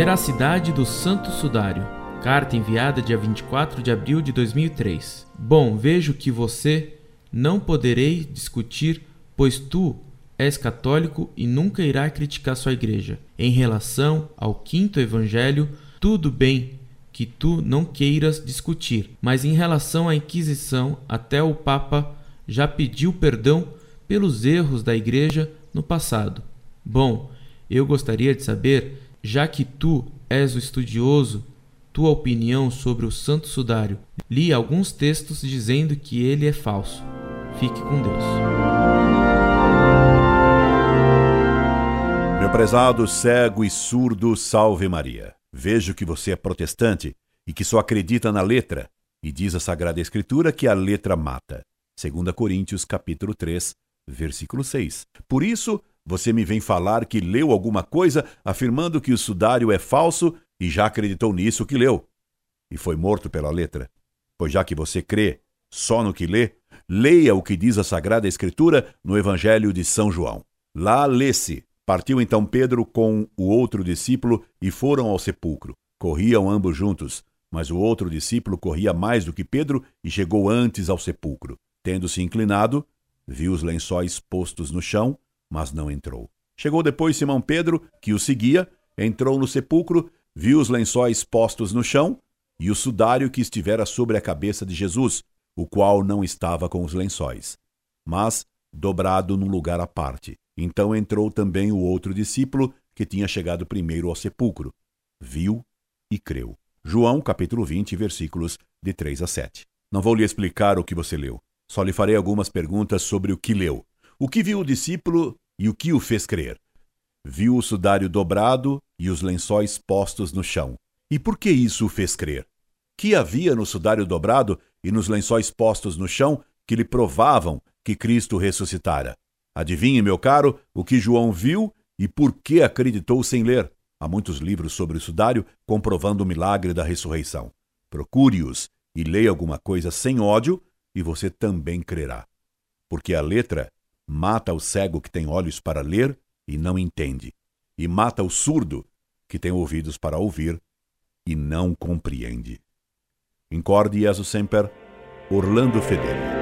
Veracidade do Santo Sudário. Carta enviada dia 24 de abril de 2003. Bom, vejo que você não poderei discutir, pois tu és católico e nunca irá criticar sua igreja. Em relação ao quinto evangelho, tudo bem que tu não queiras discutir, mas em relação à Inquisição, até o Papa já pediu perdão pelos erros da igreja no passado. Bom, eu gostaria de saber, já que tu és o estudioso, tua opinião sobre o Santo Sudário. Li alguns textos dizendo que ele é falso. Fique com Deus. Meu prezado cego e surdo, salve Maria. Vejo que você é protestante e que só acredita na letra, e diz a Sagrada Escritura que a letra mata. 2 Coríntios capítulo 3, versículo 6. Por isso, você me vem falar que leu alguma coisa afirmando que o sudário é falso e já acreditou nisso que leu. E foi morto pela letra. Pois já que você crê só no que lê, leia o que diz a Sagrada Escritura no Evangelho de São João. Lá lê-se: Partiu então Pedro com o outro discípulo e foram ao sepulcro. Corriam ambos juntos, mas o outro discípulo corria mais do que Pedro e chegou antes ao sepulcro. Tendo-se inclinado, viu os lençóis postos no chão mas não entrou. Chegou depois Simão Pedro, que o seguia, entrou no sepulcro, viu os lençóis postos no chão e o sudário que estivera sobre a cabeça de Jesus, o qual não estava com os lençóis, mas dobrado num lugar à parte. Então entrou também o outro discípulo, que tinha chegado primeiro ao sepulcro. Viu e creu. João, capítulo 20, versículos de 3 a 7. Não vou lhe explicar o que você leu. Só lhe farei algumas perguntas sobre o que leu. O que viu o discípulo e o que o fez crer? Viu o sudário dobrado e os lençóis postos no chão. E por que isso o fez crer? Que havia no sudário dobrado e nos lençóis postos no chão que lhe provavam que Cristo ressuscitara? Adivinhe, meu caro, o que João viu e por que acreditou sem ler. Há muitos livros sobre o sudário comprovando o milagre da ressurreição. Procure-os e leia alguma coisa sem ódio e você também crerá. Porque a letra mata o cego que tem olhos para ler e não entende, e mata o surdo que tem ouvidos para ouvir e não compreende. Incorde Jesus Semper, Orlando Fedeli.